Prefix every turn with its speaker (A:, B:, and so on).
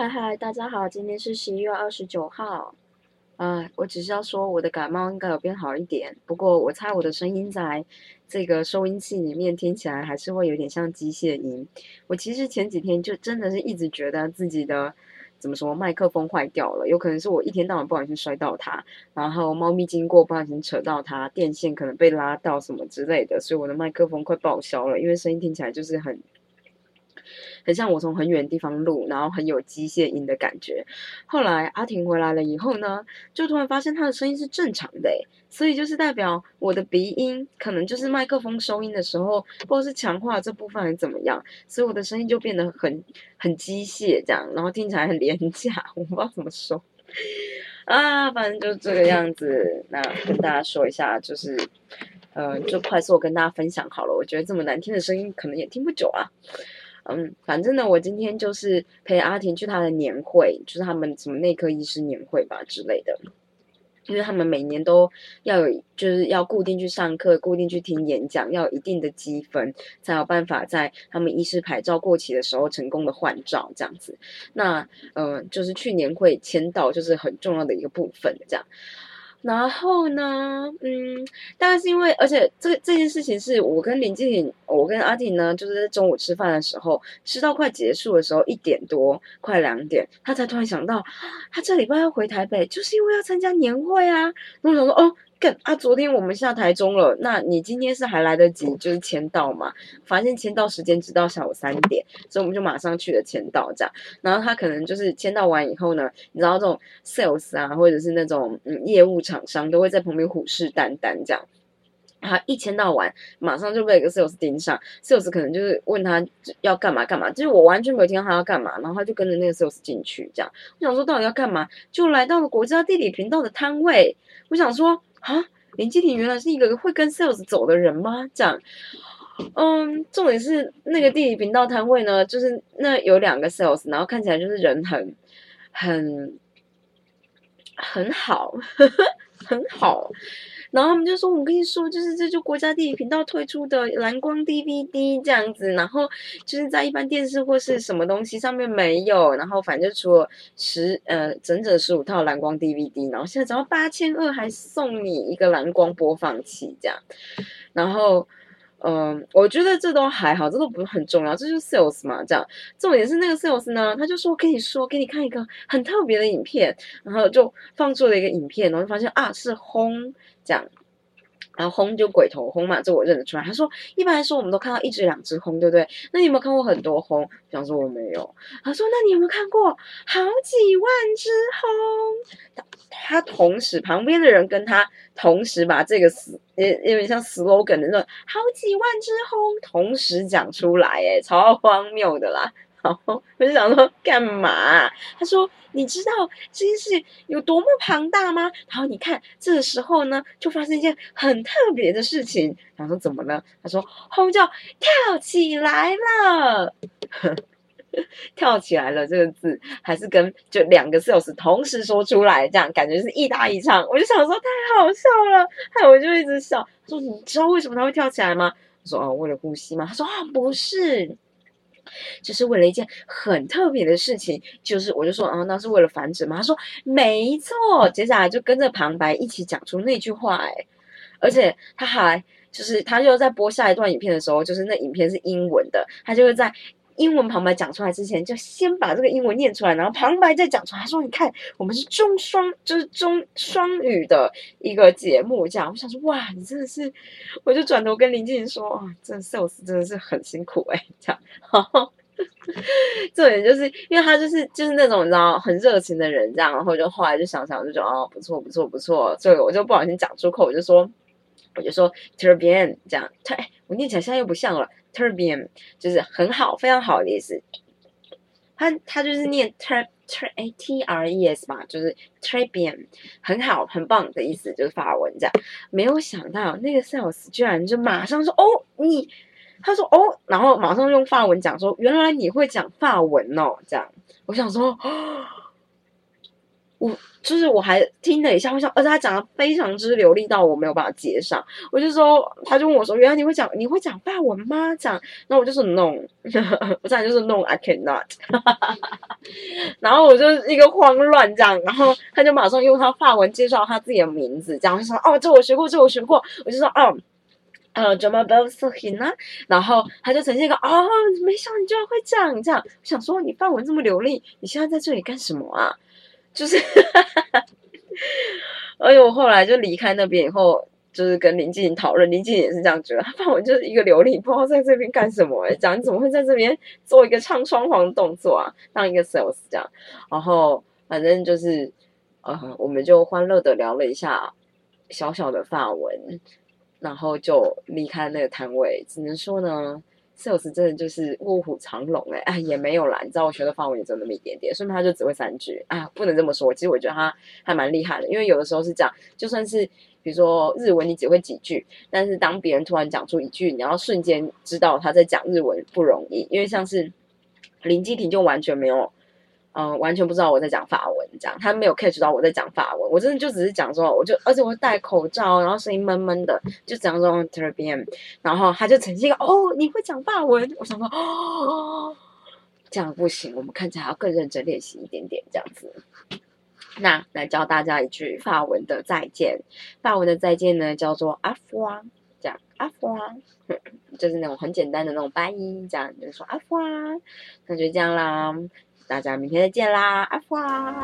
A: 嗨嗨，大家好，今天是十一月二十九号。啊，我只是要说我的感冒应该有变好一点，不过我猜我的声音在这个收音器里面听起来还是会有点像机械音。我其实前几天就真的是一直觉得自己的怎么说麦克风坏掉了，有可能是我一天到晚不小心摔到它，然后猫咪经过不小心扯到它，电线可能被拉到什么之类的，所以我的麦克风快报销了，因为声音听起来就是很。很像我从很远的地方录，然后很有机械音的感觉。后来阿婷回来了以后呢，就突然发现她的声音是正常的，所以就是代表我的鼻音可能就是麦克风收音的时候，或者是强化这部分还是怎么样，所以我的声音就变得很很机械这样，然后听起来很廉价，我不知道怎么说啊，反正就这个样子。那跟大家说一下，就是呃，就快速跟大家分享好了。我觉得这么难听的声音，可能也听不久啊。嗯，反正呢，我今天就是陪阿婷去她的年会，就是他们什么内科医师年会吧之类的，因为他们每年都要有，就是要固定去上课，固定去听演讲，要有一定的积分，才有办法在他们医师牌照过期的时候成功的换照这样子。那嗯，就是去年会签到，就是很重要的一个部分这样。然后呢，嗯，大概是因为，而且这这件事情是我跟林静颖，我跟阿婷呢，就是在中午吃饭的时候，吃到快结束的时候，一点多，快两点，他才突然想到，他这礼拜要回台北，就是因为要参加年会啊。我想说，哦。啊！昨天我们下台中了，那你今天是还来得及，就是签到嘛？发现签到时间直到下午三点，所以我们就马上去了签到这样。然后他可能就是签到完以后呢，你知道这种 sales 啊，或者是那种嗯业务厂商都会在旁边虎视眈眈这样。他一签到完，马上就被一个 sales 盯上，sales 可能就是问他要干嘛干嘛，就是我完全没有听到他要干嘛，然后他就跟着那个 sales 进去这样。我想说到底要干嘛，就来到了国家地理频道的摊位，我想说。啊，林继廷原来是一个会跟 sales 走的人吗？这样，嗯，重点是那个地理频道摊位呢，就是那有两个 sales，然后看起来就是人很很很好，呵呵很好。然后他们就说：“我跟你说，就是这就国家地理频道推出的蓝光 DVD 这样子，然后就是在一般电视或是什么东西上面没有，然后反正就除了十呃整整十五套蓝光 DVD，然后现在只要八千二，还送你一个蓝光播放器这样。然后嗯，我觉得这都还好，这都不是很重要，这就是 sales 嘛，这样。重点是那个 sales 呢，他就说跟你说，给你看一个很特别的影片，然后就放出了一个影片，然后发现啊是轰。”这样，然后轰就鬼头轰嘛，这我认得出来。他说，一般来说我们都看到一只两只轰，对不对？那你有没有看过很多轰？想说我没有。他说，那你有没有看过好几万只轰？他同时旁边的人跟他同时把这个死，有有点像 slogan 的那种，好几万只轰同时讲出来，哎，超荒谬的啦。然后我就想说干嘛？他说：“你知道这件事有多么庞大吗？”然后你看，这个时候呢，就发生一件很特别的事情。然后说怎么了？他说：“轰叫跳起来了，跳起来了。”这个字还是跟就两个 sales 同时说出来，这样感觉是一搭一唱。我就想说太好笑了，害我就一直笑。说：“你知道为什么他会跳起来吗？”我说：“哦，为了呼吸吗？”他说：“啊，不是。”就是为了一件很特别的事情，就是我就说，啊，那是为了繁殖吗？他说没错，接下来就跟着旁白一起讲出那句话，哎，而且他还就是他就在播下一段影片的时候，就是那影片是英文的，他就会在。英文旁白讲出来之前，就先把这个英文念出来，然后旁白再讲出来。他说：“你看，我们是中双，就是中双语的一个节目。”这样，我想说：“哇，你真的是……”我就转头跟林静说：“啊，这 sales 真的是很辛苦哎。”这样，重点就是因为他就是就是那种你知道很热情的人，这样，然后就后来就想想，就觉得哦，不错不错不错，所以我就不小心讲出口，我就说，我就说 turbian 这样，他哎，我念起来现在又不像了。Turbian 就是很好，非常好的意思。他他就是念 tur tur a t r e s 吧，就是 Turbian 很好，很棒的意思，就是法文这样。没有想到那个 sales 居然就马上说：“哦，你。”他说：“哦。”然后马上用法文讲说：“原来你会讲法文哦。”这样，我想说，我就是我还听了一下，我想，而且他讲的非常之流利到我没有办法接上。我就说，他就问我说：“原来你会讲，你会讲法文吗？”讲，那我就说 “no”，我这样就是 “no”，I cannot。然后我就一个慌乱这样，然后他就马上用他法文介绍他自己的名字，这样就说：“哦，这我学过，这我学过。”我就说：“哦。”呃，怎么不是很呢？然后他就呈现一个哦，没想到你居然会讲这样。我想说，你范文这么流利，你现在在这里干什么啊？就是，而且我后来就离开那边以后，就是跟林静讨论，林静也是这样觉得，他法文就是一个流利，不知道在这边干什么。讲你怎么会在这边做一个唱双簧的动作啊？当一个 sales 这样。然后反正就是，呃，我们就欢乐的聊了一下小小的发文。然后就离开那个摊位，只能说呢，sales 真的就是卧虎藏龙哎，哎也没有啦，你知道我学的范围也只有那么一点点，所以他就只会三句啊，不能这么说。其实我觉得他还蛮厉害的，因为有的时候是这样，就算是比如说日文你只会几句，但是当别人突然讲出一句，你要瞬间知道他在讲日文不容易，因为像是林基廷就完全没有。嗯，完全不知道我在讲法文，这样他没有 catch 到我在讲法文。我真的就只是讲说，我就而且我戴口罩，然后声音闷闷的，就讲说 t r b m 然后他就呈现哦，你会讲法文？我想说哦，这样不行，我们看起来要更认真练习一点点，这样子。那来教大家一句法文的再见，法文的再见呢叫做阿福啊，这样阿福啊，就是那种很简单的那种拜音，这样就说阿福啊，那就这样啦。大家明天再见啦，阿花。